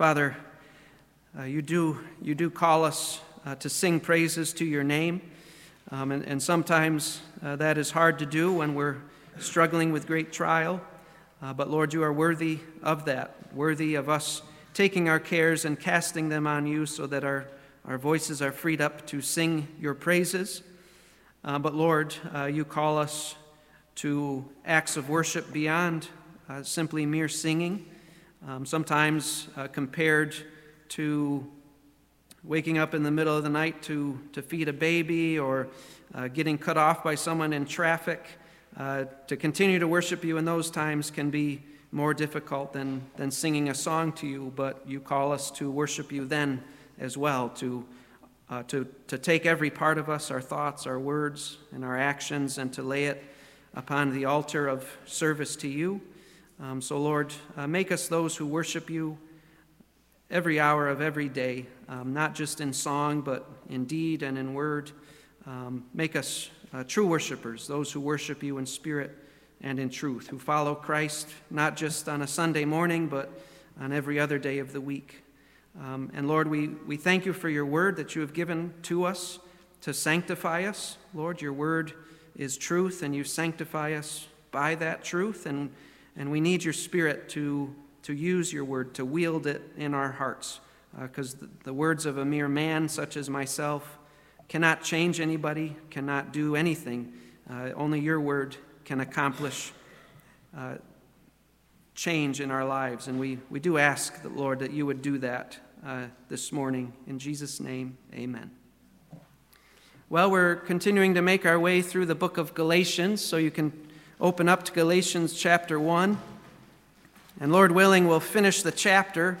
Father, uh, you, do, you do call us uh, to sing praises to your name, um, and, and, sometimes uh, that is hard to do when we're struggling with great trial. Uh, but Lord, you are worthy of that, worthy of us taking our cares and casting them on you so that our, our voices are freed up to sing your praises. Uh, but Lord, uh, you call us to acts of worship beyond simply mere singing, um, sometimes uh, compared to waking up in the middle of the night to, to feed a baby or uh, getting cut off by someone in traffic. Uh, to continue to worship you in those times can be more difficult than, than singing a song to you, but you call us to worship you then as well, to, uh, to, to take every part of us, our thoughts, our words, and our actions, and to lay it upon the altar of service to you. Um, so, Lord, uh, make us those who worship you every hour of every day, um, not just in song, but in deed and in word. Um, make us uh, true worshipers, those who worship you in spirit and in truth, who follow Christ not just on a Sunday morning, but on every other day of the week. Um, and Lord, we, we thank you for your word that you have given to us to sanctify us. Lord, your word is truth, and you sanctify us by that truth. And, and we need your spirit to, to use your word, to wield it in our hearts. Because uh, the, the words of a mere man, such as myself, cannot change anybody, cannot do anything. Uh, only your word can accomplish uh, change in our lives. And we, we do ask, that, Lord, that you would do that uh, this morning. In Jesus' name, amen. Well, we're continuing to make our way through the book of Galatians, so you can open up to Galatians chapter 1. And Lord willing, we'll finish the chapter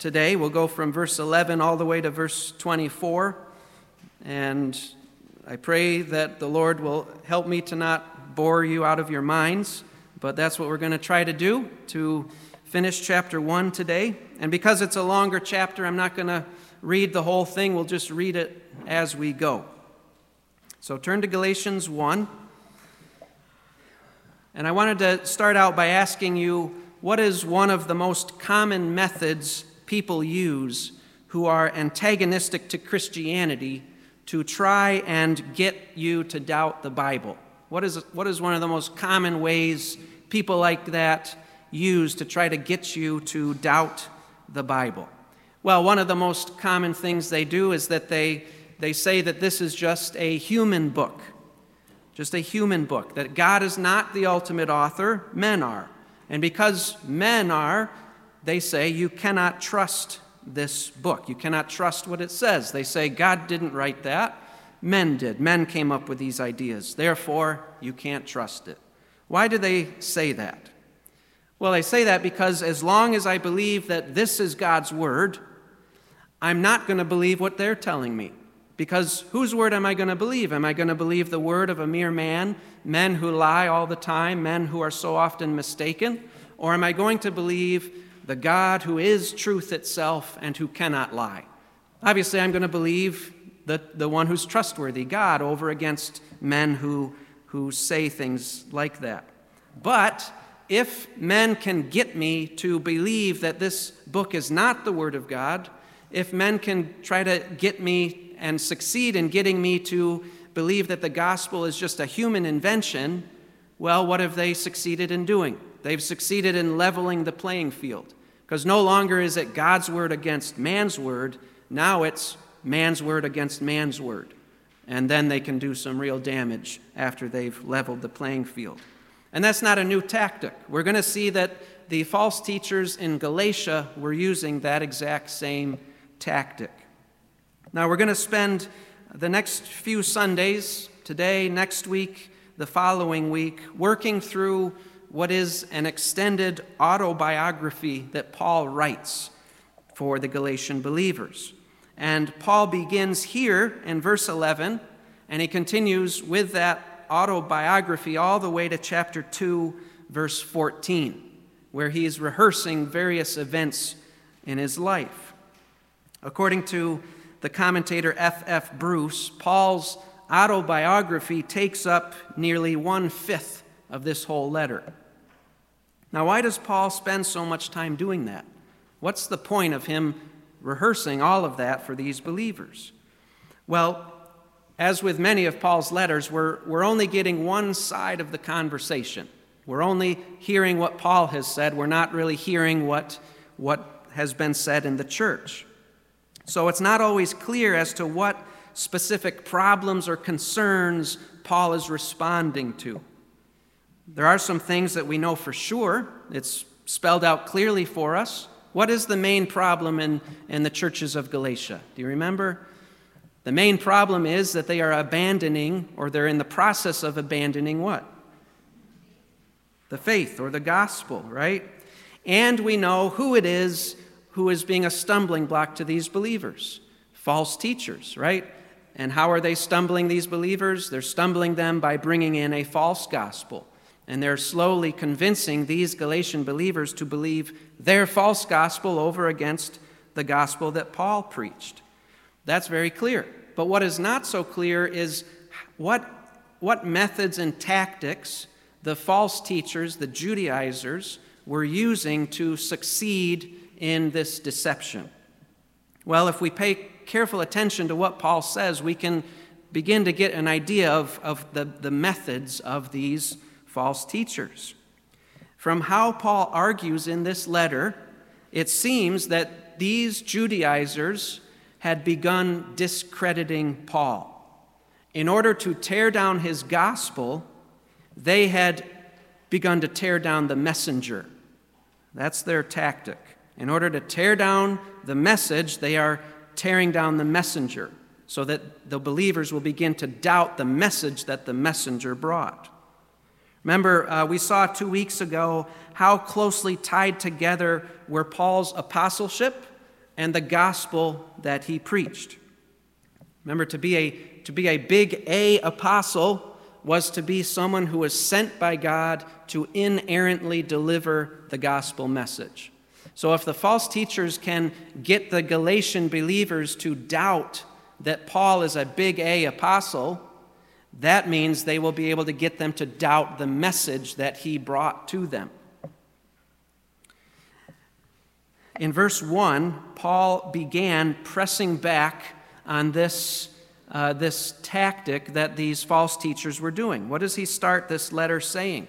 today. We'll go from verse 11 all the way to verse 24. And I pray that the Lord will help me to not bore you out of your minds, but that's what we're going to try to do to finish chapter 1 today. And because it's a longer chapter, I'm not going to read the whole thing, we'll just read it as we go. So turn to Galatians 1. And I wanted to start out by asking you what is one of the most common methods people use who are antagonistic to Christianity to try and get you to doubt the Bible? What is, what is one of the most common ways people like that use to try to get you to doubt the Bible? Well, one of the most common things they do is that they, they say that this is just a human book, just a human book, that God is not the ultimate author, men are. And because men are, they say you cannot trust this book. You cannot trust what it says. They say God didn't write that. Men did. Men came up with these ideas. Therefore, you can't trust it. Why do they say that? Well, they say that because as long as I believe that this is God's word, I'm not going to believe what they're telling me. Because whose word am I going to believe? Am I going to believe the word of a mere man, men who lie all the time, men who are so often mistaken? Or am I going to believe the God who is truth itself and who cannot lie? Obviously, I'm going to believe the, the one who's trustworthy, God, over against men who, who say things like that. But if men can get me to believe that this book is not the Word of God, if men can try to get me and succeed in getting me to believe that the gospel is just a human invention, well, what have they succeeded in doing? They've succeeded in leveling the playing field. Because no longer is it God's word against man's word, now it's man's word against man's word. And then they can do some real damage after they've leveled the playing field. And that's not a new tactic. We're going to see that the false teachers in Galatia were using that exact same tactic. Now, we're going to spend the next few Sundays, today, next week, the following week, working through what is an extended autobiography that Paul writes for the Galatian believers. And Paul begins here in verse 11, and he continues with that autobiography all the way to chapter 2, verse 14, where he's rehearsing various events in his life. According to the commentator F. F. Bruce, Paul's autobiography takes up nearly one fifth of this whole letter. Now, why does Paul spend so much time doing that? What's the point of him rehearsing all of that for these believers? Well, as with many of Paul's letters, we're, we're only getting one side of the conversation. We're only hearing what Paul has said. We're not really hearing what, what has been said in the church. So it's not always clear as to what specific problems or concerns Paul is responding to. There are some things that we know for sure. It's spelled out clearly for us. What is the main problem in, in the churches of Galatia? Do you remember? The main problem is that they are abandoning, or they're in the process of abandoning what? The faith or the gospel, right? And we know who it is who is being a stumbling block to these believers false teachers, right? And how are they stumbling these believers? They're stumbling them by bringing in a false gospel. And they're slowly convincing these Galatian believers to believe their false gospel over against the gospel that Paul preached. That's very clear. But what is not so clear is what, what methods and tactics the false teachers, the Judaizers, were using to succeed in this deception? Well, if we pay careful attention to what Paul says, we can begin to get an idea of, of the, the methods of these false teachers. From how Paul argues in this letter, it seems that these Judaizers had begun discrediting Paul. In order to tear down his gospel, they had begun to tear down the messenger. That's their tactic. In order to tear down the message, they are tearing down the messenger so that the believers will begin to doubt the message that the messenger brought. Remember, uh, we saw two weeks ago how closely tied together were Paul's apostleship and the gospel that he preached. Remember, to be a, to be a big A apostle was to be someone who was sent by God to inerrantly deliver the gospel message. So, if the false teachers can get the Galatian believers to doubt that Paul is a big A apostle, that means they will be able to get them to doubt the message that he brought to them. In verse 1, Paul began pressing back on this, uh, this tactic that these false teachers were doing. What does he start this letter saying?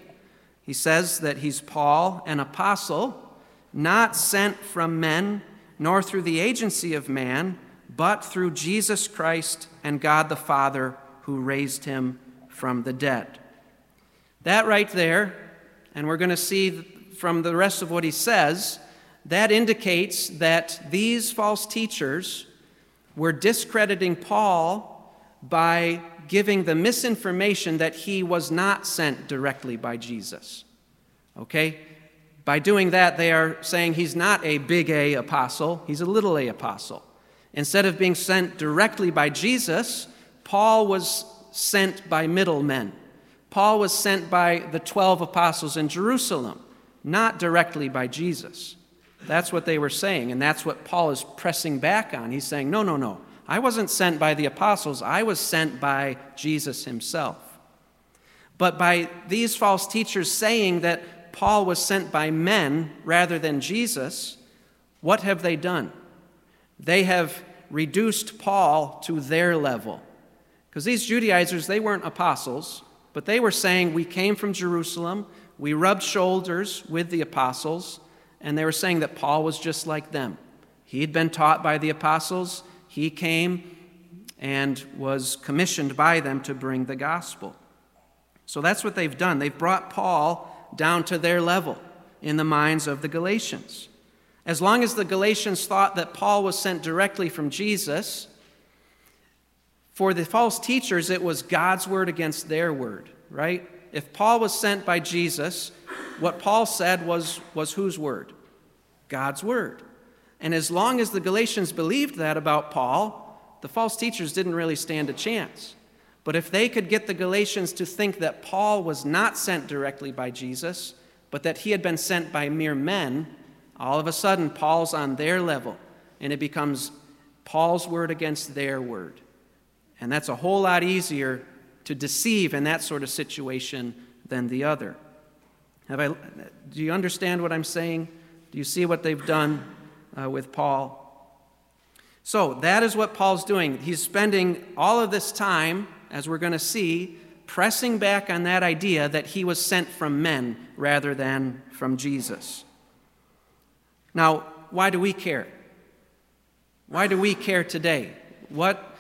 He says that he's Paul, an apostle, not sent from men, nor through the agency of man, but through Jesus Christ and God the Father who raised him from the dead. That right there, and we're going to see from the rest of what he says, that indicates that these false teachers were discrediting Paul by giving the misinformation that he was not sent directly by Jesus. Okay? By doing that, they are saying he's not a big A apostle, he's a little a apostle. Instead of being sent directly by Jesus, Paul was sent by middlemen. Paul was sent by the 12 apostles in Jerusalem, not directly by Jesus. That's what they were saying, and that's what Paul is pressing back on. He's saying, No, no, no. I wasn't sent by the apostles, I was sent by Jesus himself. But by these false teachers saying that Paul was sent by men rather than Jesus, what have they done? They have reduced Paul to their level. Because these Judaizers, they weren't apostles, but they were saying, We came from Jerusalem, we rubbed shoulders with the apostles, and they were saying that Paul was just like them. He'd been taught by the apostles, he came and was commissioned by them to bring the gospel. So that's what they've done. They've brought Paul down to their level in the minds of the Galatians. As long as the Galatians thought that Paul was sent directly from Jesus, for the false teachers, it was God's word against their word, right? If Paul was sent by Jesus, what Paul said was, was whose word? God's word. And as long as the Galatians believed that about Paul, the false teachers didn't really stand a chance. But if they could get the Galatians to think that Paul was not sent directly by Jesus, but that he had been sent by mere men, all of a sudden Paul's on their level, and it becomes Paul's word against their word. And that's a whole lot easier to deceive in that sort of situation than the other. Have I, do you understand what I'm saying? Do you see what they've done? uh, with Paul. So that is what Paul's doing. He's spending all of this time, as we're going to see, pressing back on that idea that he was sent from men rather than from Jesus. Now, why do we care? Why do we care today? What,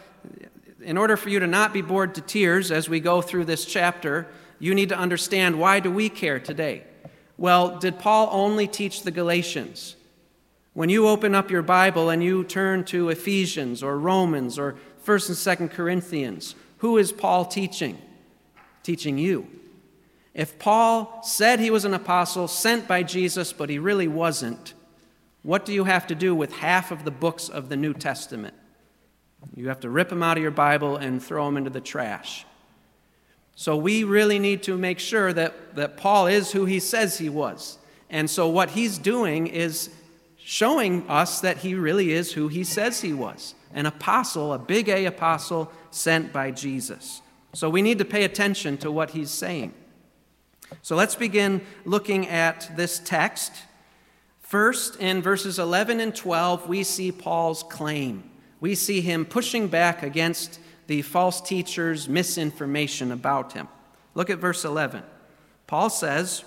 in order for you to not be bored to tears as we go through this chapter, you need to understand why do we care today? Well, did Paul only teach the Galatians? When you open up your Bible and you turn to Ephesians or Romans or 1st and 2nd Corinthians, who is Paul teaching? Teaching you. If Paul said he was an apostle sent by Jesus, but he really wasn't, what do you have to do with half of the books of the New Testament? You have to rip them out of your Bible and throw them into the trash. So we really need to make sure that, that Paul is who he says he was. And so what he's doing is showing us that he really is who he says he was an apostle, a big A apostle sent by Jesus. So we need to pay attention to what he's saying. So let's begin looking at this text. First, in verses 11 and 12, we see Paul's claim. We see him pushing back against the false teachers' misinformation about him. Look at verse 11. Paul says,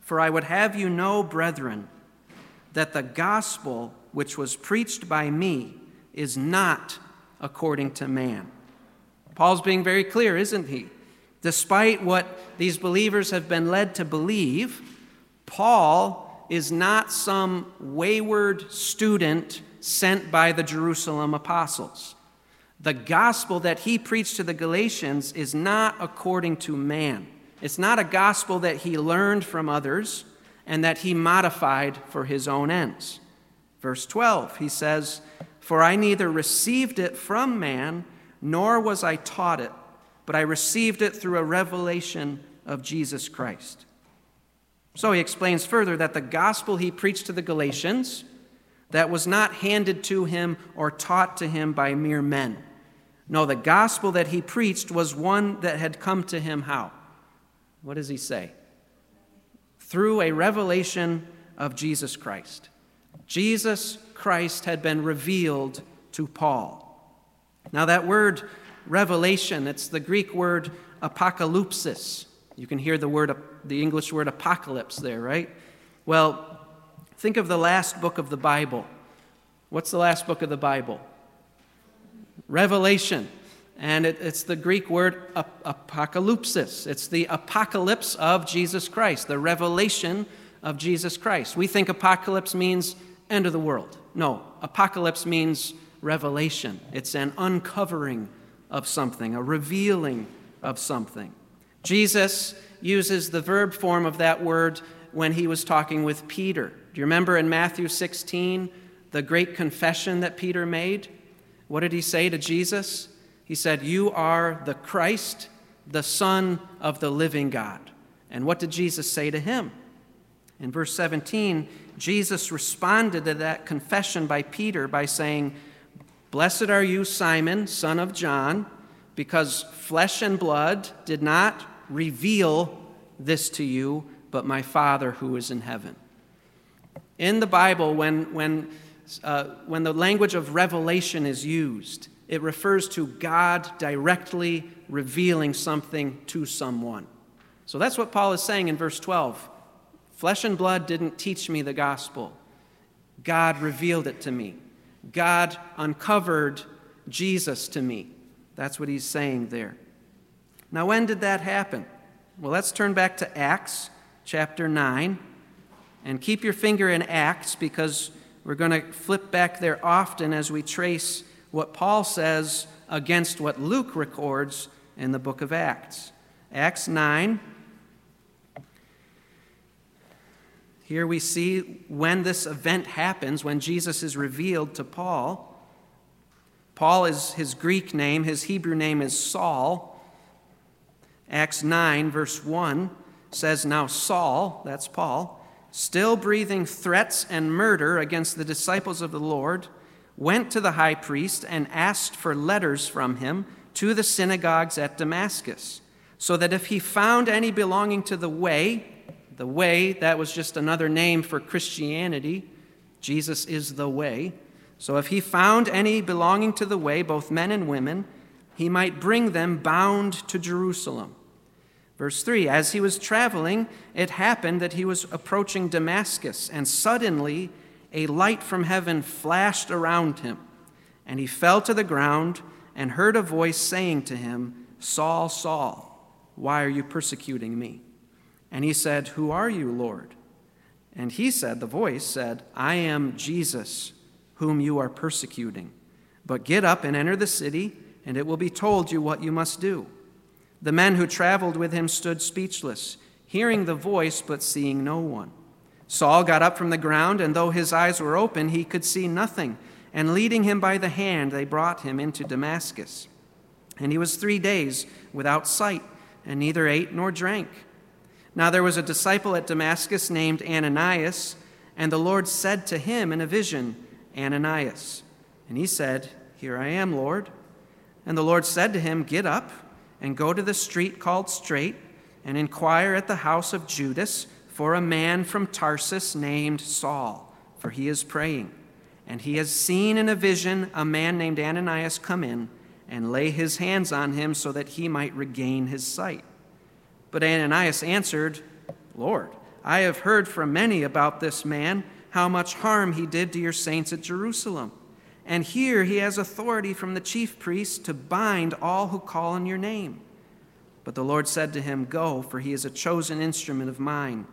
For I would have you know, brethren, that the gospel which was preached by me is not according to man. Paul's being very clear, isn't he? Despite what these believers have been led to believe, Paul is not some wayward student sent by the Jerusalem apostles. The gospel that he preached to the Galatians is not according to man. It's not a gospel that he learned from others and that he modified for his own ends. Verse 12, he says, For I neither received it from man, nor was I taught it, but I received it through a revelation of Jesus Christ. So he explains further that the gospel he preached to the Galatians that was not handed to him or taught to him by mere men. No, the gospel that he preached was one that had come to him how? What does he say? Through a revelation of Jesus Christ. Jesus Christ had been revealed to Paul. Now, that word revelation, it's the Greek word apocalypsis. You can hear the word, the English word apocalypse there, right? Well, think of the last book of the Bible. What's the last book of the Bible? Revelation. And it, it's the Greek word apocalypsis. It's the apocalypse of Jesus Christ, the revelation of Jesus Christ. We think apocalypse means end of the world. No, apocalypse means revelation. It's an uncovering of something, a revealing of something. Jesus uses the verb form of that word when he was talking with Peter. Do you remember in Matthew 16 the great confession that Peter made? What did he say to Jesus? He said, You are the Christ, the Son of the living God. And what did Jesus say to him? In verse 17, Jesus responded to that confession by Peter by saying, Blessed are you, Simon, son of John, because flesh and blood did not reveal this to you, but my Father who is in heaven. In the Bible, when, when, uh, when the language of revelation is used, it refers to God directly revealing something to someone. So that's what Paul is saying in verse 12. Flesh and blood didn't teach me the gospel, God revealed it to me. God uncovered Jesus to me. That's what he's saying there. Now, when did that happen? Well, let's turn back to Acts chapter 9 and keep your finger in Acts because we're going to flip back there often as we trace what Paul says against what Luke records in the book of Acts. Acts 9. Here we see when this event happens, when Jesus is revealed to Paul. Paul is his Greek name, his Hebrew name is Saul. Acts 9, verse 1 says, Now Saul, that's Paul, still breathing threats and murder against the disciples of the Lord, went to the high priest and asked for letters from him to the synagogues at Damascus, so that if he found any belonging to the way, the way, that was just another name for Christianity, Jesus is the way. So if he found any belonging to the way, both men and women, he might bring them bound to Jerusalem. Verse 3 As he was traveling, it happened that he was approaching Damascus, and suddenly a light from heaven flashed around him. And he fell to the ground and heard a voice saying to him, Saul, Saul, why are you persecuting me? And he said, Who are you, Lord? And he said, The voice said, I am Jesus, whom you are persecuting. But get up and enter the city, and it will be told you what you must do. The men who traveled with him stood speechless, hearing the voice, but seeing no one. Saul got up from the ground, and though his eyes were open, he could see nothing. And leading him by the hand, they brought him into Damascus. And he was three days without sight, and neither ate nor drank. Now there was a disciple at Damascus named Ananias, and the Lord said to him in a vision, Ananias. And he said, Here I am, Lord. And the Lord said to him, Get up and go to the street called Straight, and inquire at the house of Judas for a man from Tarsus named Saul, for he is praying. And he has seen in a vision a man named Ananias come in and lay his hands on him so that he might regain his sight. But Ananias answered, Lord, I have heard from many about this man, how much harm he did to your saints at Jerusalem. And here he has authority from the chief priests to bind all who call on your name. But the Lord said to him, Go, for he is a chosen instrument of mine,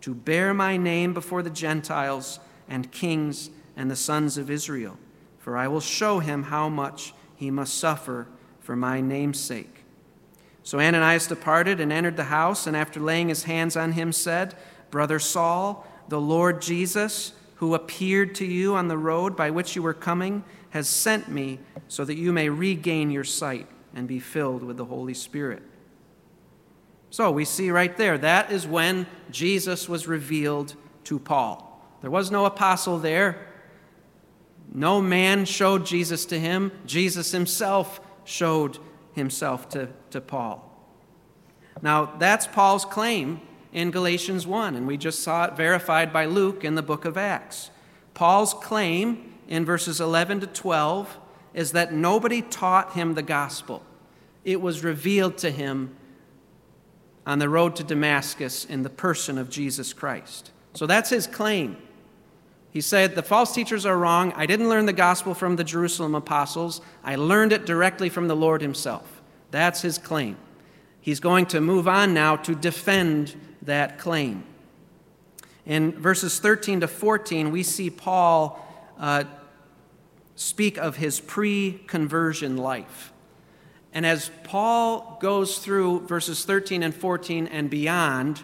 to bear my name before the Gentiles and kings and the sons of Israel. For I will show him how much he must suffer for my name's sake. So Ananias departed and entered the house, and after laying his hands on him, said, Brother Saul, the Lord Jesus, who appeared to you on the road by which you were coming, has sent me so that you may regain your sight and be filled with the Holy Spirit. So we see right there, that is when Jesus was revealed to Paul. There was no apostle there. No man showed Jesus to him. Jesus himself showed himself to, to Paul. Now, that's Paul's claim in Galatians 1, and we just saw it verified by Luke in the book of Acts. Paul's claim in verses 11 to 12 is that nobody taught him the gospel, it was revealed to him on the road to Damascus in the person of Jesus Christ. So that's his claim. He said, The false teachers are wrong. I didn't learn the gospel from the Jerusalem apostles, I learned it directly from the Lord himself. That's his claim. He's going to move on now to defend that claim. In verses 13 to 14, we see Paul uh, speak of his pre conversion life. And as Paul goes through verses 13 and 14 and beyond,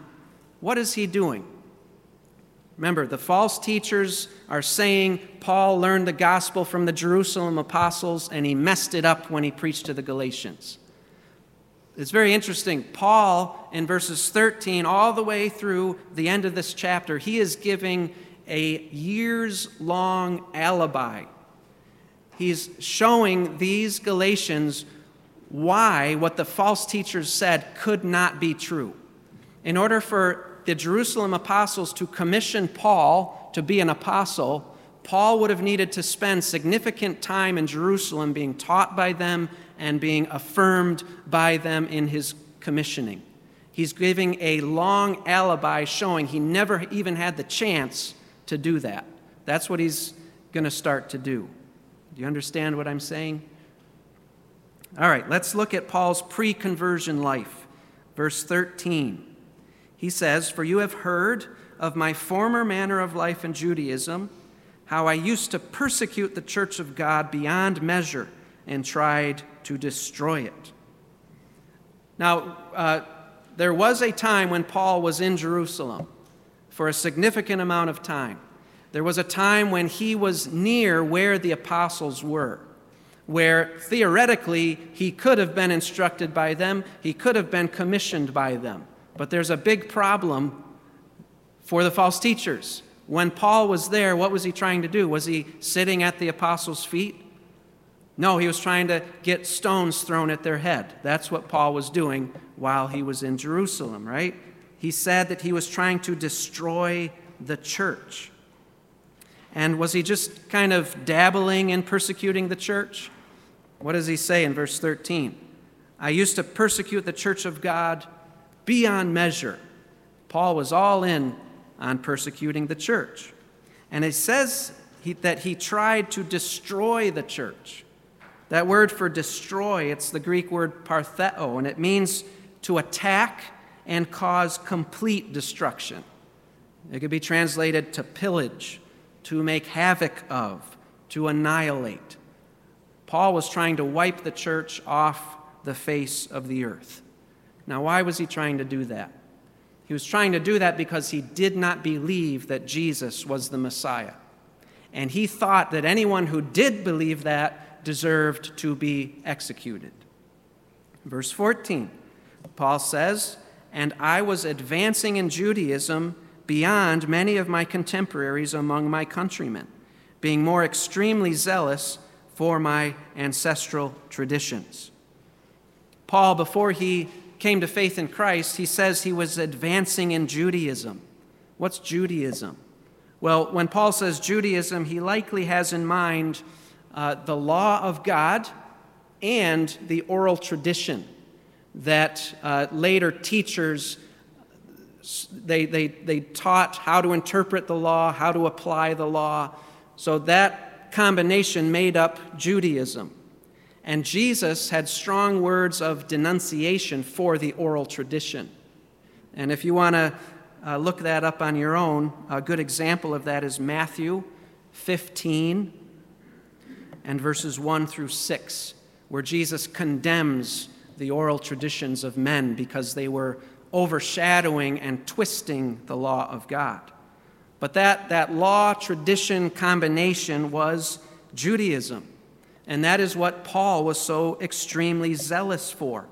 what is he doing? Remember, the false teachers are saying Paul learned the gospel from the Jerusalem apostles and he messed it up when he preached to the Galatians. It's very interesting. Paul, in verses 13 all the way through the end of this chapter, he is giving a years long alibi. He's showing these Galatians why what the false teachers said could not be true. In order for the Jerusalem apostles to commission Paul to be an apostle, Paul would have needed to spend significant time in Jerusalem being taught by them and being affirmed by them in his commissioning. He's giving a long alibi showing he never even had the chance to do that. That's what he's going to start to do. Do you understand what I'm saying? All right, let's look at Paul's pre conversion life. Verse 13. He says, For you have heard of my former manner of life in Judaism, how I used to persecute the church of God beyond measure and tried to destroy it. Now, uh, there was a time when Paul was in Jerusalem for a significant amount of time. There was a time when he was near where the apostles were, where theoretically he could have been instructed by them, he could have been commissioned by them. But there's a big problem for the false teachers. When Paul was there, what was he trying to do? Was he sitting at the apostles' feet? No, he was trying to get stones thrown at their head. That's what Paul was doing while he was in Jerusalem, right? He said that he was trying to destroy the church. And was he just kind of dabbling in persecuting the church? What does he say in verse 13? I used to persecute the church of God beyond measure. Paul was all in on persecuting the church. And it says he, that he tried to destroy the church. That word for destroy, it's the Greek word portheo, and it means to attack and cause complete destruction. It could be translated to pillage, to make havoc of, to annihilate. Paul was trying to wipe the church off the face of the earth. Now, why was he trying to do that? He was trying to do that because he did not believe that Jesus was the Messiah. And he thought that anyone who did believe that deserved to be executed. Verse 14, Paul says, And I was advancing in Judaism beyond many of my contemporaries among my countrymen, being more extremely zealous for my ancestral traditions. Paul, before he came to faith in Christ, he says he was advancing in Judaism. What's Judaism? Well, when Paul says Judaism, he likely has in mind uh, the law of God and the oral tradition that uh, later teachers they, they, they taught how to interpret the law, how to apply the law. So that combination made up Judaism. And Jesus had strong words of denunciation for the oral tradition. And if you want to uh, look that up on your own, a good example of that is Matthew 15 and verses 1 through 6, where Jesus condemns the oral traditions of men because they were overshadowing and twisting the law of God. But that, that law tradition combination was Judaism. And that is what Paul was so extremely zealous for.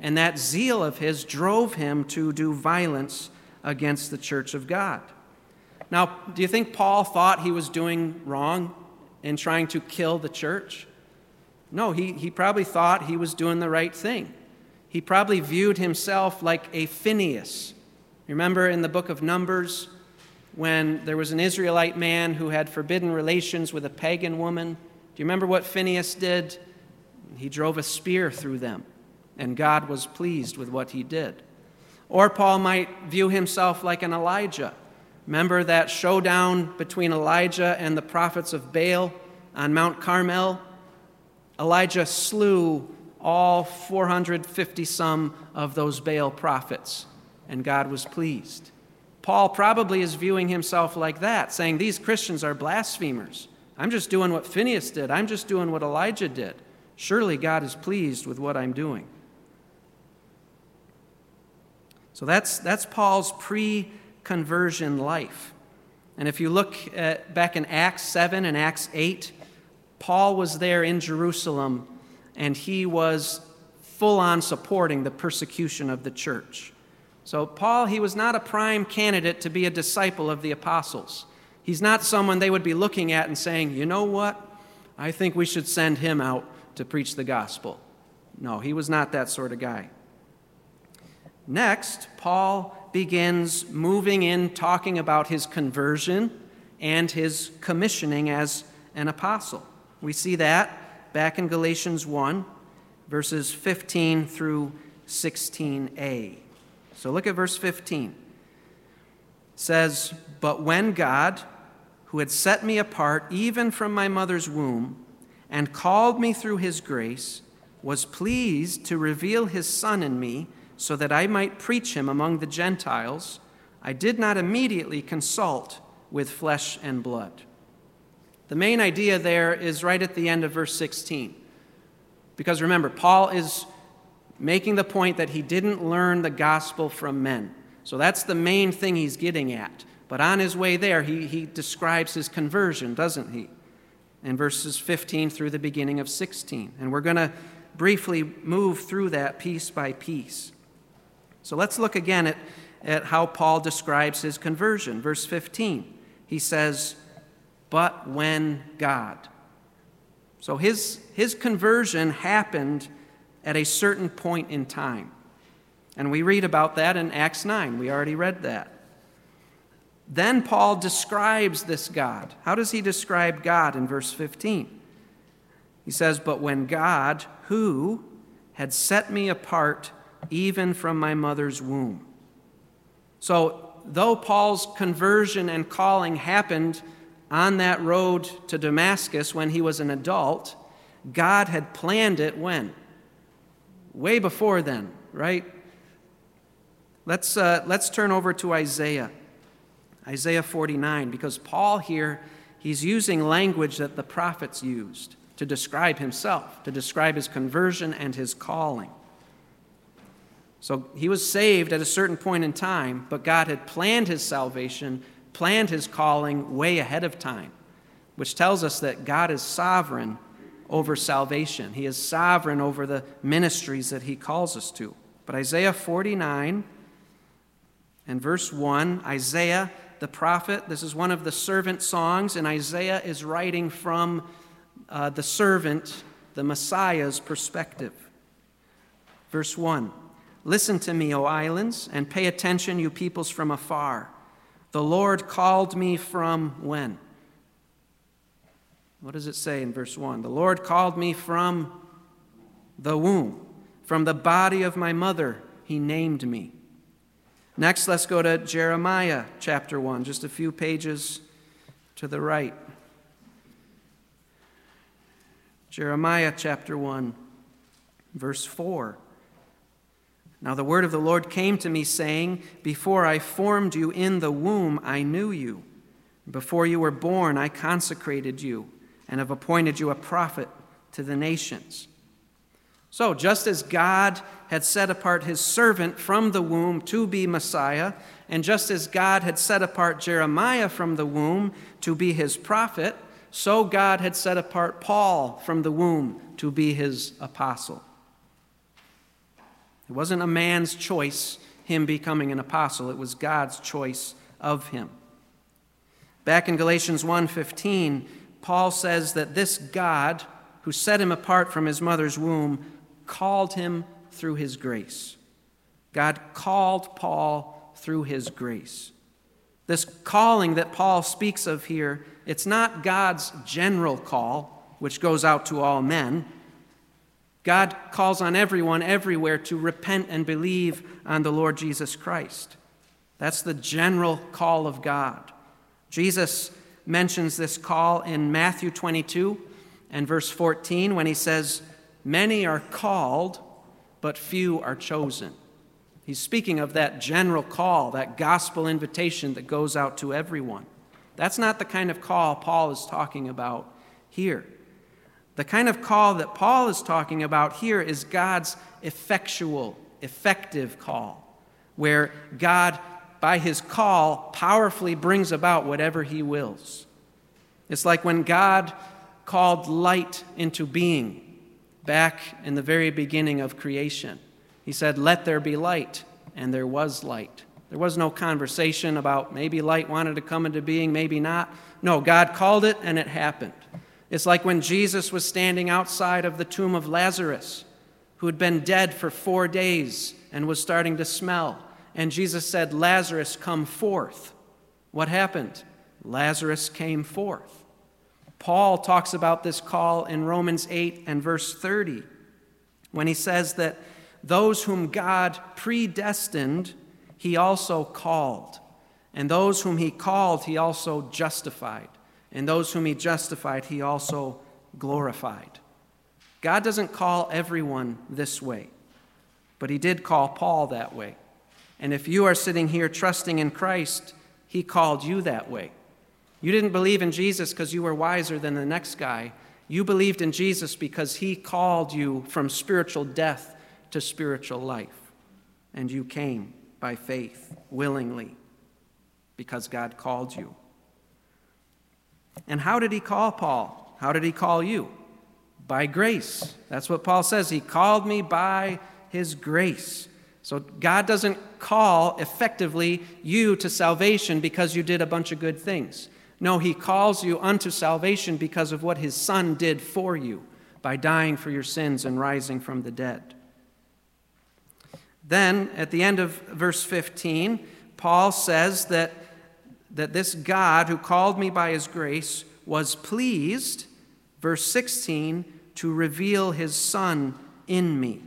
And that zeal of his drove him to do violence against the church of God. Now, do you think Paul thought he was doing wrong in trying to kill the church? No, he, he probably thought he was doing the right thing. He probably viewed himself like a Phineas. Remember in the book of Numbers when there was an Israelite man who had forbidden relations with a pagan woman? Do you remember what Phineas did? He drove a spear through them, and God was pleased with what he did. Or Paul might view himself like an Elijah. Remember that showdown between Elijah and the prophets of Baal on Mount Carmel? Elijah slew all 450 some of those Baal prophets, and God was pleased. Paul probably is viewing himself like that, saying, These Christians are blasphemers. I'm just doing what Phineas did, I'm just doing what Elijah did. Surely God is pleased with what I'm doing. So that's, that's Paul's pre conversion life. And if you look at, back in Acts 7 and Acts 8, Paul was there in Jerusalem and he was full on supporting the persecution of the church. So, Paul, he was not a prime candidate to be a disciple of the apostles. He's not someone they would be looking at and saying, you know what? I think we should send him out to preach the gospel. No, he was not that sort of guy. Next, Begins moving in talking about his conversion and his commissioning as an apostle. We see that back in Galatians 1, verses 15 through 16a. So look at verse 15. It says, But when God, who had set me apart even from my mother's womb, and called me through his grace, was pleased to reveal his Son in me so that I might preach him among the Gentiles, I did not immediately consult with flesh and blood. The main idea there is right at the end of verse 16. Because remember, Paul is making the point that he didn't learn the gospel from men. So that's the main thing he's getting at. But on his way there, he, he describes his conversion, doesn't he? In verses 15 through the beginning of 16. And we're going to briefly move through that piece by piece. So let's look again at, at how Paul describes his conversion. Verse 15, he says, But when God. So his, his conversion happened at a certain point in time. And we read about that in Acts 9. We already read that. Then Paul describes this God. How does he describe God in verse 15? He says, But when God, who had set me apart even from my mother's womb. So, though Paul's conversion and calling happened on that road to Damascus when he was an adult, God had planned it when? Way before then, right? Let's, uh, let's turn over to Isaiah. Isaiah 49, because Paul here, he's using language that the prophets used to describe himself, to describe his conversion and his calling. So he was saved at a certain point in time, but God had planned his salvation, planned his calling way ahead of time, which tells us that God is sovereign over salvation. He is sovereign over the ministries that he calls us to. But Isaiah 49 and verse 1, Isaiah the prophet, this is one of the servant songs, and Isaiah is writing from uh, the servant, the Messiah's perspective. Verse 1 Listen to me, O islands, and pay attention, you peoples from afar. The Lord called me from when? What does it say in verse 1? The Lord called me from the womb, from the body of my mother, he named me. Next, let's go to Jeremiah chapter 1, just a few pages to the right. Jeremiah chapter 1, verse 4. Now the word of the Lord came to me, saying, Before I formed you in the womb, I knew you. Before you were born, I consecrated you, and have appointed you a prophet to the nations. So, just as God had set apart his servant from the womb to be Messiah, and just as God had set apart Jeremiah from the womb to be his prophet, so God had set apart Paul from the womb to be his apostle. It wasn't a man's choice, him becoming an apostle, it was God's choice of him. Back in Galatians 1:15, Paul says that this God who set him apart from his mother's womb called him through his grace. God called Paul through his grace. This calling that Paul speaks of here, it's not God's general call, which goes out to all men. God calls on everyone everywhere to repent and believe on the Lord Jesus Christ. That's the general call of God. Jesus mentions this call in Matthew 22 and verse 14 when he says, Many are called, but few are chosen. He's speaking of that general call, that gospel invitation that goes out to everyone. That's not the kind of call Paul is talking about here. The kind of call that Paul is talking about here is God's effectual, effective call, where God, by his call, powerfully brings about whatever he wills. It's like when God called light into being back in the very beginning of creation. He said, Let there be light, and there was light. There was no conversation about maybe light wanted to come into being, maybe not. No, God called it, and it happened. It's like when Jesus was standing outside of the tomb of Lazarus, who had been dead for four days and was starting to smell. And Jesus said, Lazarus, come forth. What happened? Lazarus came forth. Paul talks about this call in Romans 8 and verse 30 when he says that those whom God predestined, he also called. And those whom he called, he also justified. And those whom he justified, he also glorified. God doesn't call everyone this way, but he did call Paul that way. And if you are sitting here trusting in Christ, he called you that way. You didn't believe in Jesus because you were wiser than the next guy. You believed in Jesus because he called you from spiritual death to spiritual life. And you came by faith, willingly, because God called you. And how did he call Paul? How did he call you? By grace. That's what Paul says. He called me by his grace. So God doesn't call effectively you to salvation because you did a bunch of good things. No, he calls you unto salvation because of what his son did for you by dying for your sins and rising from the dead. Then, at the end of verse 15, Paul says that that this God who called me by his grace was pleased, verse 16, to reveal his Son in me.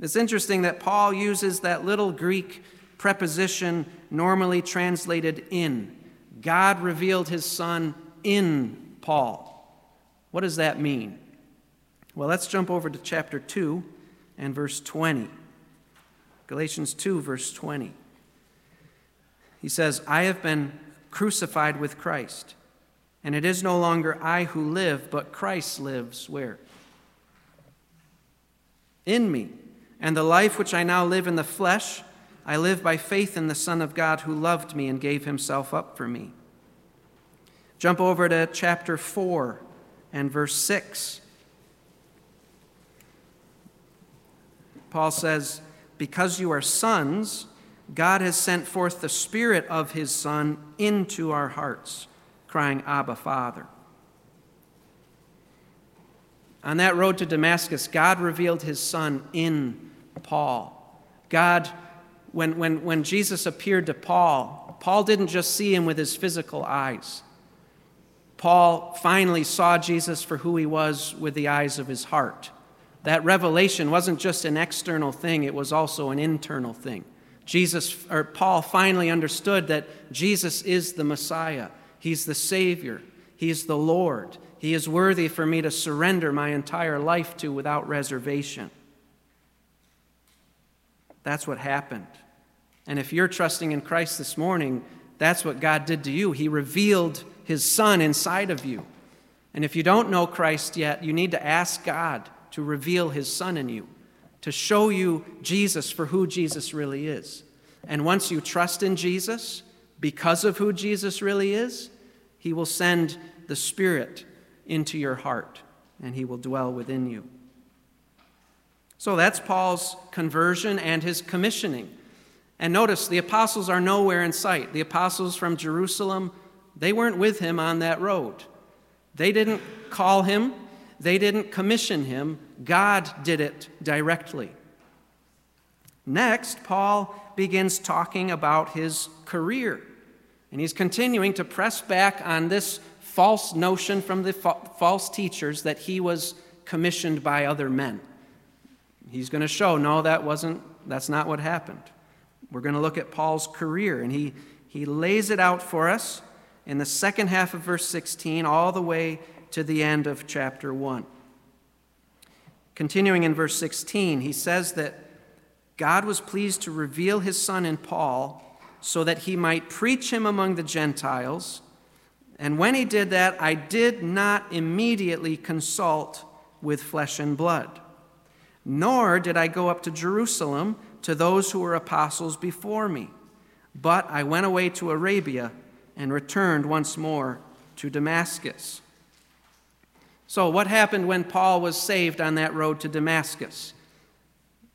It's interesting that Paul uses that little Greek preposition normally translated in. God revealed his Son in Paul. What does that mean? Well, let's jump over to chapter 2 and verse 20. Galatians 2, verse 20. He says, I have been crucified with Christ, and it is no longer I who live, but Christ lives where? In me. And the life which I now live in the flesh, I live by faith in the Son of God who loved me and gave himself up for me. Jump over to chapter 4 and verse 6. Paul says, Because you are sons, God has sent forth the Spirit of His Son into our hearts, crying, Abba, Father. On that road to Damascus, God revealed His Son in Paul. God, when, when, when Jesus appeared to Paul, Paul didn't just see him with his physical eyes. Paul finally saw Jesus for who he was with the eyes of his heart. That revelation wasn't just an external thing, it was also an internal thing. Jesus or Paul finally understood that Jesus is the Messiah. He's the Savior. He's the Lord. He is worthy for me to surrender my entire life to without reservation. That's what happened. And if you're trusting in Christ this morning, that's what God did to you. He revealed his Son inside of you. And if you don't know Christ yet, you need to ask God to reveal his Son in you, to show you Jesus for who Jesus really is. And once you trust in Jesus, because of who Jesus really is, he will send the Spirit into your heart and he will dwell within you. So that's Paul's conversion and his commissioning. And notice the apostles are nowhere in sight. The apostles from Jerusalem they weren't with him on that road. They didn't call him, they didn't commission him. God did it directly. Next, Paul begins talking about his career. And he's continuing to press back on this false notion from the fa- false teachers that he was commissioned by other men. He's going to show no, that wasn't, that's not what happened. We're going to look at Paul's career, and he, he lays it out for us in the second half of verse 16 all the way to the end of chapter 1. Continuing in verse 16, he says that God was pleased to reveal his Son in Paul so that he might preach him among the Gentiles. And when he did that, I did not immediately consult with flesh and blood, nor did I go up to Jerusalem to those who were apostles before me, but I went away to Arabia and returned once more to Damascus. So, what happened when Paul was saved on that road to Damascus?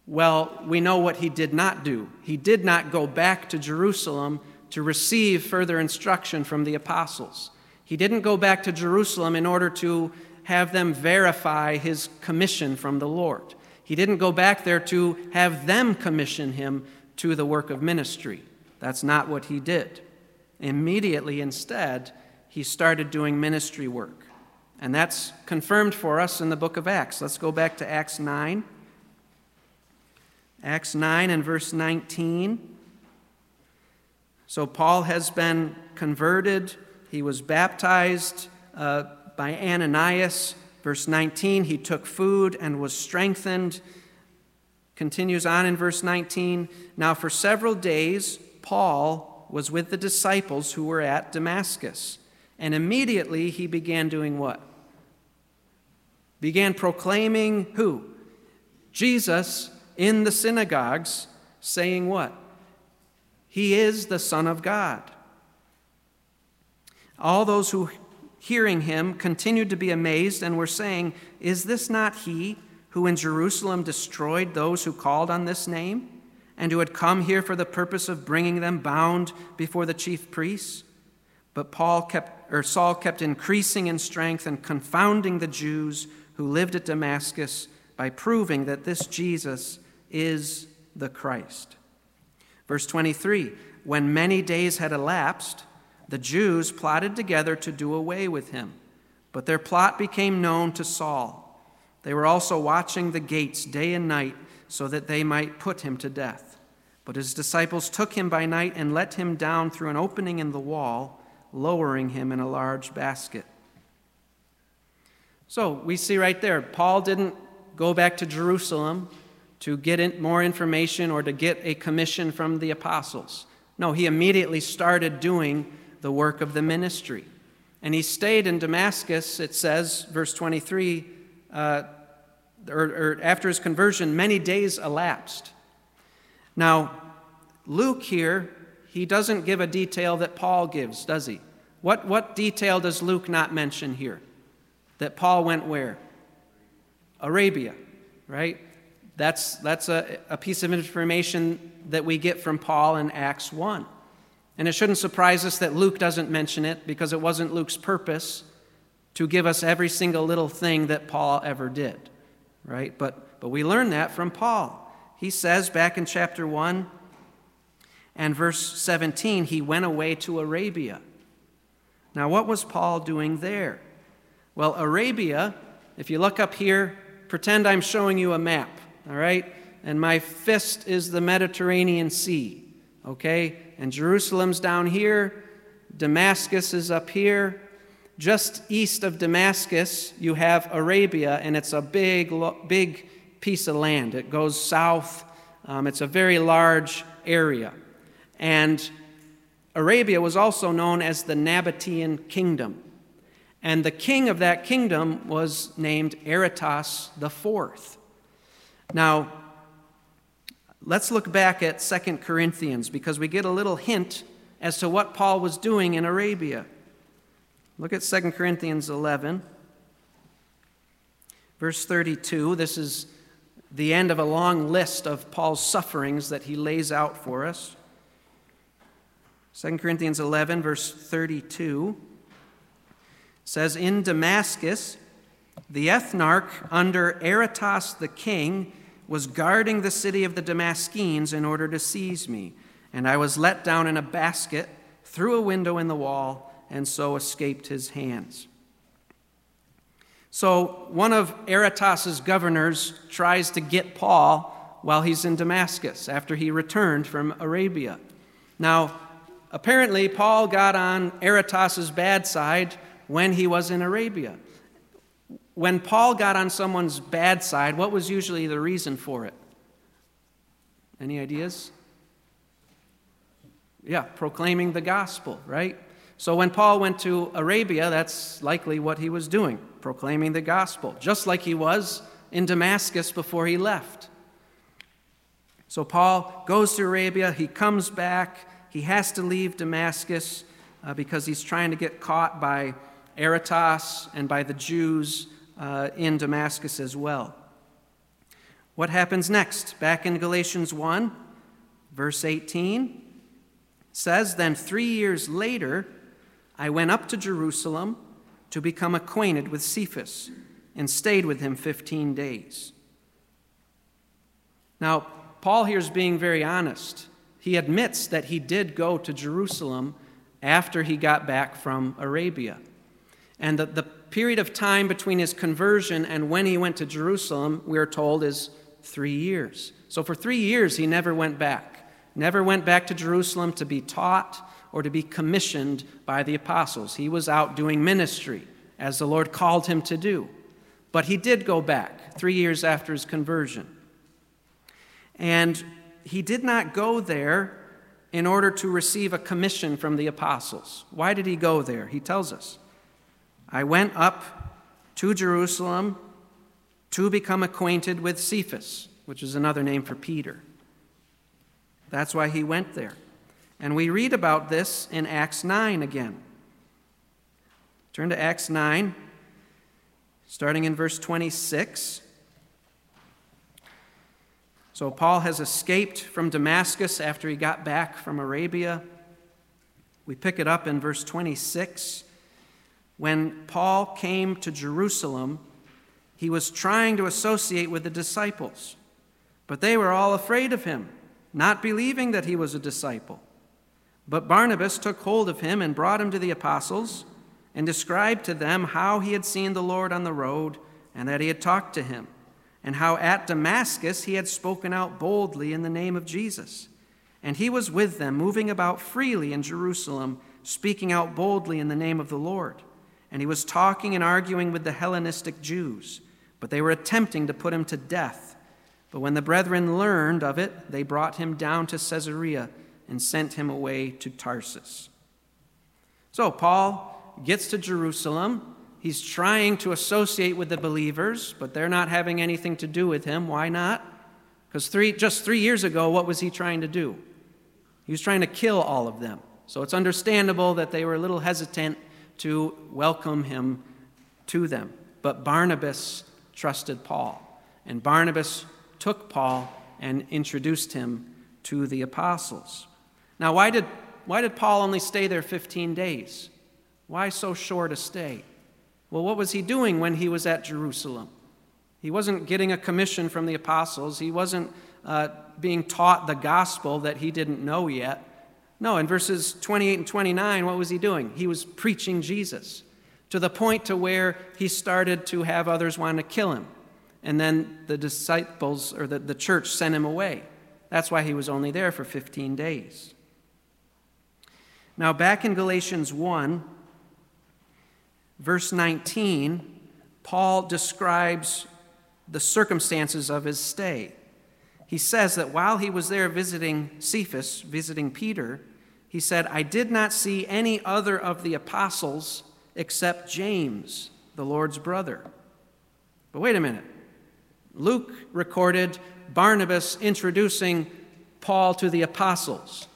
Well, we know what he did not do. He did not go back to Jerusalem to receive further instruction from the apostles. He didn't go back to Jerusalem in order to have them verify his commission from the Lord. He didn't go back there to have them commission him to the work of ministry. That's not what he did. Immediately, instead, he started doing ministry work. And that's confirmed for us in the book of Acts. Let's go back to Acts 9. Acts 9 and verse 19. So, Paul has been converted. He was baptized uh, by Ananias. Verse 19, he took food and was strengthened. Continues on in verse 19. Now, for several days, Paul was with the disciples who were at Damascus. And immediately he began doing what? Began proclaiming who? Jesus in the synagogues, saying what? He is the Son of God. All those who, hearing him, continued to be amazed and were saying, Is this not he who in Jerusalem destroyed those who called on this name? and who had come here for the purpose of bringing them bound before the chief priests. But Paul kept, or Saul kept increasing in strength and confounding the Jews who lived at Damascus by proving that this Jesus is the Christ. Verse 23 when many days had elapsed, the Jews plotted together to do away with him. But their plot became known to Saul. They were also watching the gates day and night so that they might put him to death. But his disciples took him by night and let him down through an opening in the wall, lowering him in a large basket. So we see right there, Paul didn't go back to Jerusalem to get more information or to get a commission from the apostles. No, he immediately started doing the work of the ministry. And he stayed in Damascus, it says, verse 23, uh, or, or after his conversion, many days elapsed. Now, Luke here, he doesn't give a detail that Paul gives, does he? What, what detail does Luke not mention here? That Paul went where? Arabia, right? That's, that's a, a piece of information that we get from Paul in Acts 1. And it shouldn't surprise us that Luke doesn't mention it because it wasn't Luke's purpose to give us every single little thing that Paul ever did, right? But, but we learn that from Paul. He says back in chapter 1 and verse 17, he went away to Arabia. Now, what was Paul doing there? Well, Arabia, if you look up here, pretend I'm showing you a map, all right? And my fist is the Mediterranean Sea, okay? And Jerusalem's down here, Damascus is up here. Just east of Damascus, you have Arabia, and it's a big, big piece of land. It goes south, um, it's a very large area. And Arabia was also known as the Nabatean kingdom. And the king of that kingdom was named Aretas IV. Now, let's look back at 2 Corinthians because we get a little hint as to what Paul was doing in Arabia. Look at 2 Corinthians 11, verse 32. This is the end of a long list of Paul's sufferings that he lays out for us. 2 Corinthians 11, verse 32 says, In Damascus, the ethnarch under Aretas the king was guarding the city of the Damascenes in order to seize me, and I was let down in a basket through a window in the wall, and so escaped his hands. So, one of Aretas's governors tries to get Paul while he's in Damascus after he returned from Arabia. Now, apparently, Paul got on Aretas's bad side when he was in Arabia. When Paul got on someone's bad side, what was usually the reason for it? Any ideas? Yeah, proclaiming the gospel, right? So when Paul went to Arabia, that's likely what he was doing, proclaiming the gospel, just like he was in Damascus before he left. So Paul goes to Arabia, he comes back, he has to leave Damascus uh, because he's trying to get caught by Aretas and by the Jews uh, in Damascus as well. What happens next? Back in Galatians 1, verse 18 says, Then three years later, I went up to Jerusalem to become acquainted with Cephas and stayed with him 15 days. Now, Paul here is being very honest. He admits that he did go to Jerusalem after he got back from Arabia. And the, the period of time between his conversion and when he went to Jerusalem, we are told, is three years. So for three years, he never went back. Never went back to Jerusalem to be taught or to be commissioned by the apostles. He was out doing ministry as the Lord called him to do. But he did go back three years after his conversion. And he did not go there in order to receive a commission from the apostles. Why did he go there? He tells us I went up to Jerusalem to become acquainted with Cephas, which is another name for Peter. That's why he went there. And we read about this in Acts 9 again. Turn to Acts 9, starting in verse 26. So, Paul has escaped from Damascus after he got back from Arabia. We pick it up in verse 26. When Paul came to Jerusalem, he was trying to associate with the disciples, but they were all afraid of him, not believing that he was a disciple. But Barnabas took hold of him and brought him to the apostles and described to them how he had seen the Lord on the road and that he had talked to him, and how at Damascus he had spoken out boldly in the name of Jesus. And he was with them, moving about freely in Jerusalem, speaking out boldly in the name of the Lord. And he was talking and arguing with the Hellenistic Jews, but they were attempting to put him to death. But when the brethren learned of it, they brought him down to Caesarea and sent him away to Tarsus. So Paul gets to Jerusalem. He's trying to associate with the believers, but they're not having anything to do with him. Why not? Because three, just three years ago, what was he trying to do? He was trying to kill all of them. So it's understandable that they were a little hesitant to welcome him to them. But Barnabas trusted Paul, and Barnabas took Paul and introduced him to the apostles. Now, why did, why did Paul only stay there 15 days? Why so short a stay? Well, what was he doing when he was at Jerusalem? He wasn't getting a commission from the apostles. He wasn't uh, being taught the gospel that he didn't know yet. No, in verses 28 and 29, what was he doing? He was preaching Jesus to the point to where he started to have others want to kill him. And then the disciples or the, the church sent him away. That's why he was only there for 15 days. Now, back in Galatians 1, verse 19, Paul describes the circumstances of his stay. He says that while he was there visiting Cephas, visiting Peter, he said, I did not see any other of the apostles except James, the Lord's brother. But wait a minute. Luke recorded Barnabas introducing Paul to the apostles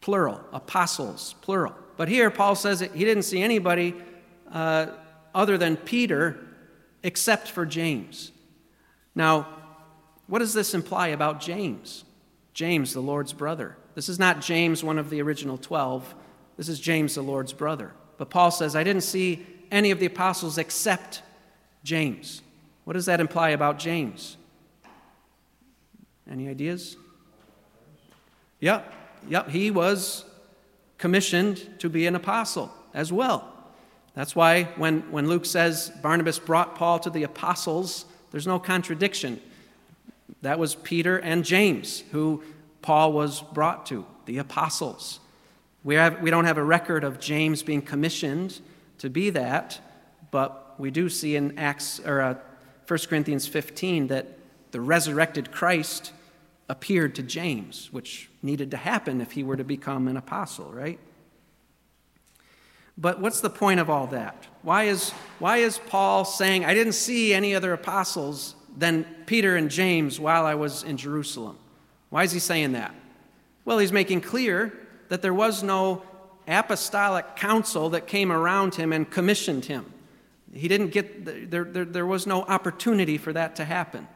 plural, apostles, plural. But here, Paul says that he didn't see anybody uh, other than Peter except for James. Now, what does this imply about James? James, the Lord's brother. This is not James, one of the original 12. This is James, the Lord's brother. But Paul says, I didn't see any of the apostles except James. What does that imply about James? Any ideas? Yep. Yep, he was commissioned to be an apostle as well. That's why when, when Luke says Barnabas brought Paul to the apostles, there's no contradiction. That was Peter and James who Paul was brought to, the apostles. We, have, we don't have a record of James being commissioned to be that, but we do see in Acts or uh, 1 Corinthians 15 that the resurrected Christ appeared to James, which needed to happen if he were to become an apostle, right? But what's the point of all that? Why is, why is Paul saying, I didn't see any other apostles than Peter and James while I was in Jerusalem? Why is he saying that? Well, he's making clear that there was no apostolic council that came around him and commissioned him. He didn't get, there, there, there was no opportunity for that to happen.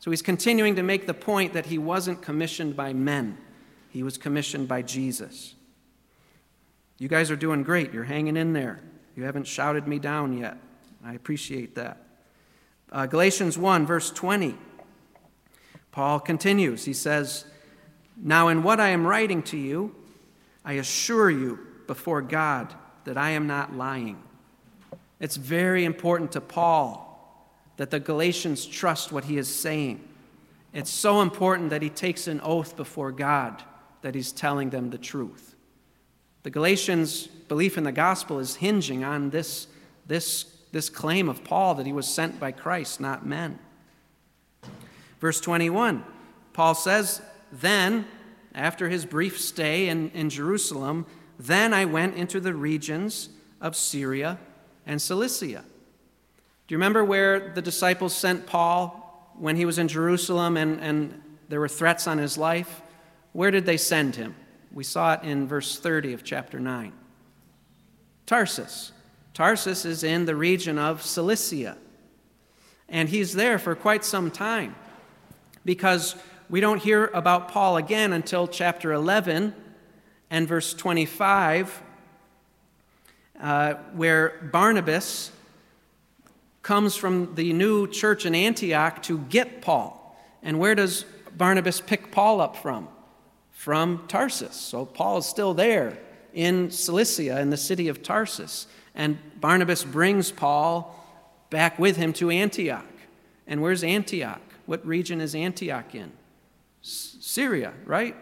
So he's continuing to make the point that he wasn't commissioned by men, he was commissioned by Jesus. You guys are doing great. You're hanging in there. You haven't shouted me down yet. I appreciate that. Uh, Galatians 1, verse 20. Paul continues. He says, Now in what I am writing to you, I assure you before God that I am not lying. It's very important to Paul that the Galatians trust what he is saying. It's so important that he takes an oath before God that he's telling them the truth. The Galatians' belief in the gospel is hinging on this, this, this claim of Paul that he was sent by Christ, not men. Verse 21, Paul says, Then, after his brief stay in, in Jerusalem, then I went into the regions of Syria and Cilicia. Do you remember where the disciples sent Paul when he was in Jerusalem and, and there were threats on his life? Where did they send him? We saw it in verse 30 of chapter 9. Tarsus. Tarsus is in the region of Cilicia. And he's there for quite some time because we don't hear about Paul again until chapter 11 and verse 25, uh, where Barnabas comes from the new church in Antioch to get Paul. And where does Barnabas pick Paul up from? from Tarsus. So Paul is still there in Cilicia, in the city of Tarsus. And Barnabas brings Paul back with him to Antioch. And where's Antioch? What region is Antioch in? Syria, right?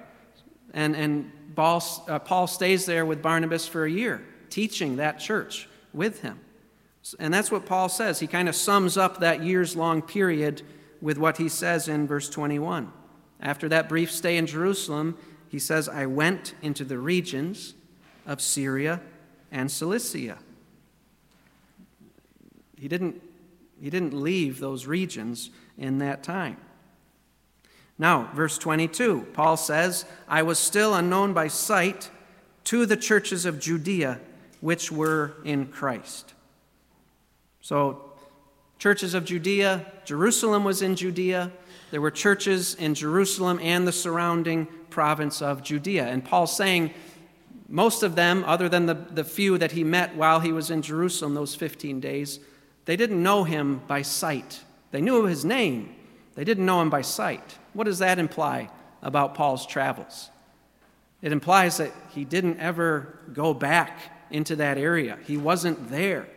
And, and Paul, uh, Paul stays there with Barnabas for a year, teaching that church with him. And that's what Paul says. He kind of sums up that years long period with what he says in verse 21. After that brief stay in Jerusalem, he says, I went into the regions of Syria and Cilicia. He didn't, he didn't leave those regions in that time. Now, verse 22, Paul says, I was still unknown by sight to the churches of Judea which were in Christ. So, churches of Judea, Jerusalem was in Judea. There were churches in Jerusalem and the surrounding province of Judea. And Paul's saying, most of them, other than the, the few that he met while he was in Jerusalem those 15 days, they didn't know him by sight. They knew his name, they didn't know him by sight. What does that imply about Paul's travels? It implies that he didn't ever go back into that area, he wasn't there.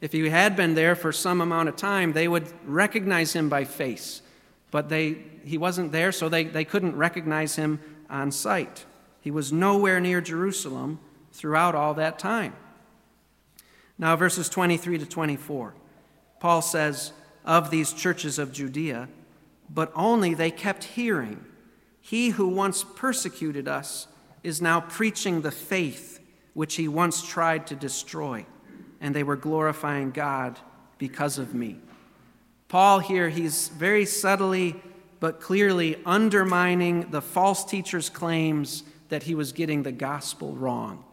If he had been there for some amount of time, they would recognize him by face. But they, he wasn't there, so they, they couldn't recognize him on sight. He was nowhere near Jerusalem throughout all that time. Now, verses 23 to 24. Paul says, Of these churches of Judea, but only they kept hearing, He who once persecuted us is now preaching the faith which he once tried to destroy, and they were glorifying God because of me. Paul here, he's very subtly but clearly undermining the false teacher's claims that he was getting the gospel wrong.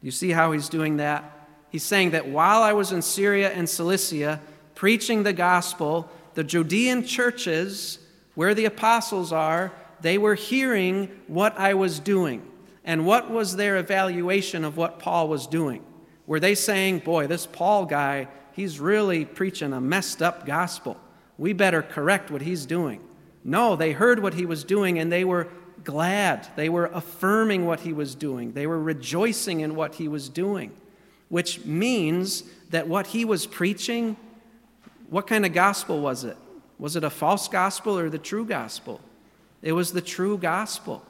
You see how he's doing that? He's saying that while I was in Syria and Cilicia preaching the gospel, the Judean churches, where the apostles are, they were hearing what I was doing. And what was their evaluation of what Paul was doing? Were they saying, boy, this Paul guy, he's really preaching a messed up gospel. We better correct what he's doing. No, they heard what he was doing and they were glad. They were affirming what he was doing. They were rejoicing in what he was doing, which means that what he was preaching, what kind of gospel was it? Was it a false gospel or the true gospel? It was the true gospel.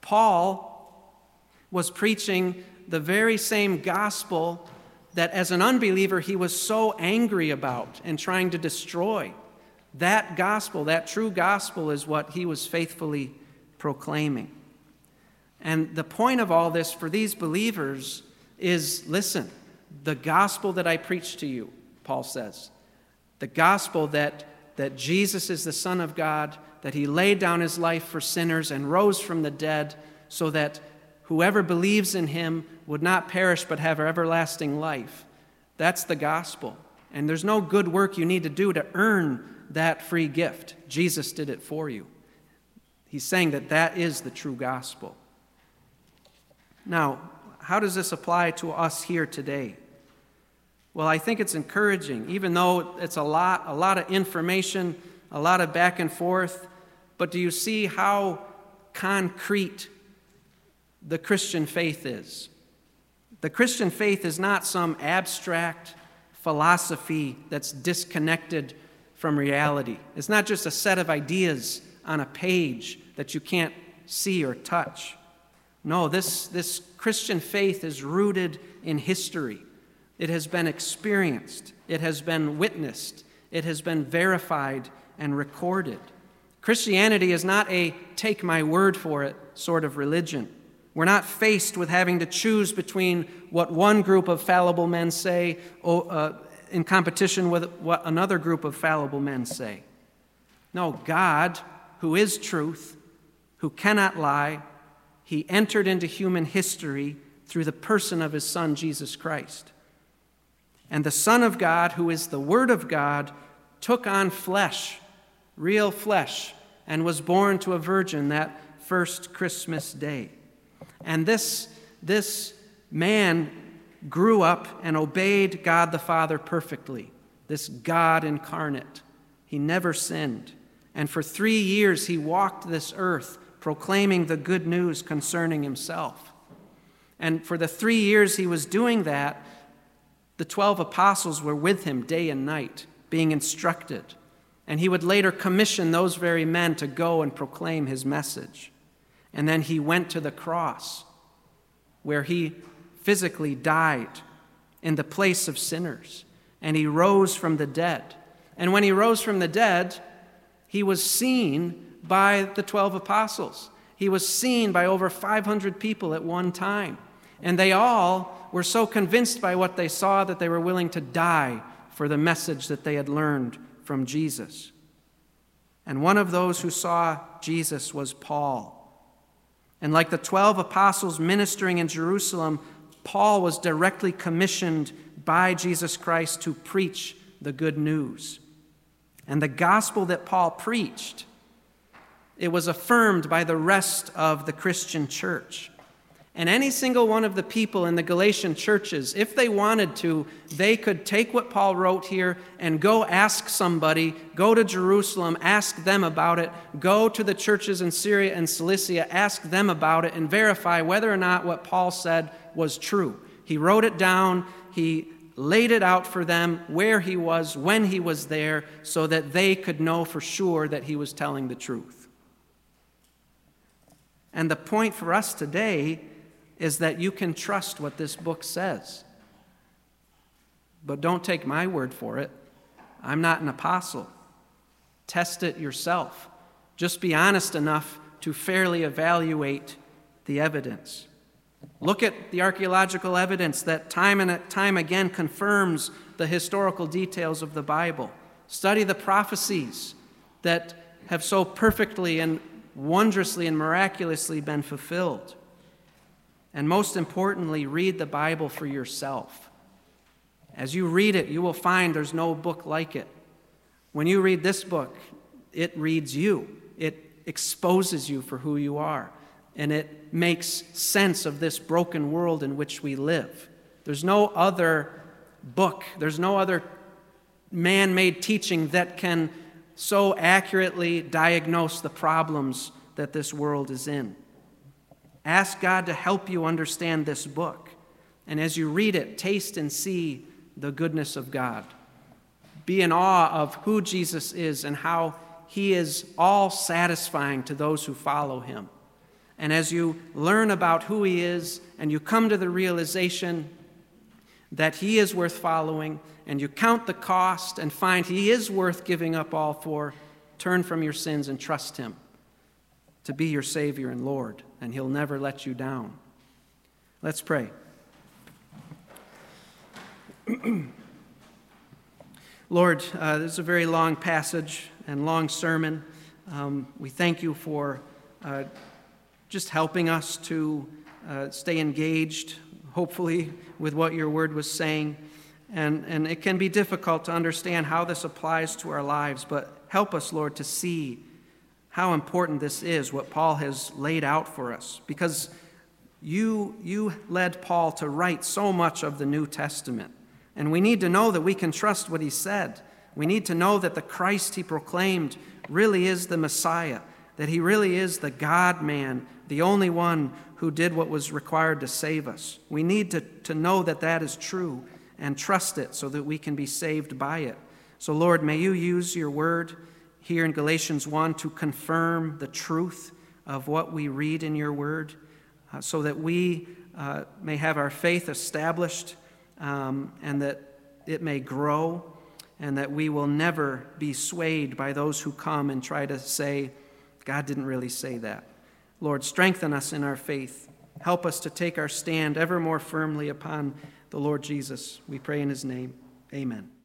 Paul was preaching the very same gospel that as an unbeliever he was so angry about and trying to destroy. That gospel, that true gospel, is what he was faithfully proclaiming. And the point of all this for these believers is listen, the gospel that I preach to you, Paul says, the gospel that, that Jesus is the Son of God, that he laid down his life for sinners and rose from the dead so that whoever believes in him would not perish but have everlasting life. That's the gospel. And there's no good work you need to do to earn that free gift. Jesus did it for you. He's saying that that is the true gospel. Now, how does this apply to us here today? Well, I think it's encouraging, even though it's a lot, a lot of information, a lot of back and forth. But do you see how concrete the Christian faith is? The Christian faith is not some abstract philosophy that's disconnected from reality. It's not just a set of ideas on a page that you can't see or touch. No, this, this Christian faith is rooted in history. It has been experienced, it has been witnessed, it has been verified and recorded. Christianity is not a take my word for it sort of religion. We're not faced with having to choose between what one group of fallible men say uh, in competition with what another group of fallible men say. No, God, who is truth, who cannot lie, he entered into human history through the person of his Son, Jesus Christ. And the Son of God, who is the Word of God, took on flesh, real flesh, and was born to a virgin that first Christmas day. And this, this man grew up and obeyed God the Father perfectly, this God incarnate. He never sinned. And for three years, he walked this earth proclaiming the good news concerning himself. And for the three years he was doing that, the 12 apostles were with him day and night, being instructed. And he would later commission those very men to go and proclaim his message. And then he went to the cross, where he physically died in the place of sinners. And he rose from the dead. And when he rose from the dead, he was seen by the 12 apostles. He was seen by over 500 people at one time. And they all were so convinced by what they saw that they were willing to die for the message that they had learned from Jesus. And one of those who saw Jesus was Paul. And like the 12 apostles ministering in Jerusalem, Paul was directly commissioned by Jesus Christ to preach the good news. And the gospel that Paul preached, it was affirmed by the rest of the Christian church. And any single one of the people in the Galatian churches, if they wanted to, they could take what Paul wrote here and go ask somebody, go to Jerusalem, ask them about it, go to the churches in Syria and Cilicia, ask them about it, and verify whether or not what Paul said was true. He wrote it down, he laid it out for them where he was, when he was there, so that they could know for sure that he was telling the truth. And the point for us today is that you can trust what this book says. But don't take my word for it. I'm not an apostle. Test it yourself. Just be honest enough to fairly evaluate the evidence. Look at the archaeological evidence that time and time again confirms the historical details of the Bible. Study the prophecies that have so perfectly and wondrously and miraculously been fulfilled. And most importantly, read the Bible for yourself. As you read it, you will find there's no book like it. When you read this book, it reads you, it exposes you for who you are, and it makes sense of this broken world in which we live. There's no other book, there's no other man made teaching that can so accurately diagnose the problems that this world is in. Ask God to help you understand this book. And as you read it, taste and see the goodness of God. Be in awe of who Jesus is and how he is all satisfying to those who follow him. And as you learn about who he is and you come to the realization that he is worth following and you count the cost and find he is worth giving up all for, turn from your sins and trust him to be your Savior and Lord, and He'll never let you down. Let's pray. Lord, uh, this is a very long passage and long sermon. Um, we thank you for uh, just helping us to uh, stay engaged, hopefully, with what your word was saying. And, and it can be difficult to understand how this applies to our lives, but help us, Lord, to see how important this is, what Paul has laid out for us, because you, you led Paul to write so much of the New Testament. And we need to know that we can trust what he said. We need to know that the Christ he proclaimed really is the Messiah, that he really is the God man, the only one who did what was required to save us. We need to, to know that that is true and trust it so that we can be saved by it. So, Lord, may you use your word here in Galatians 1 to confirm the truth of what we read in your word uh, so that we uh, may have our faith established um, and that it may grow and that we will never be swayed by those who come and try to say, God didn't really say that. Lord, strengthen us in our faith. Help us to take our stand ever more firmly upon the Lord Jesus. We pray in his name. Amen.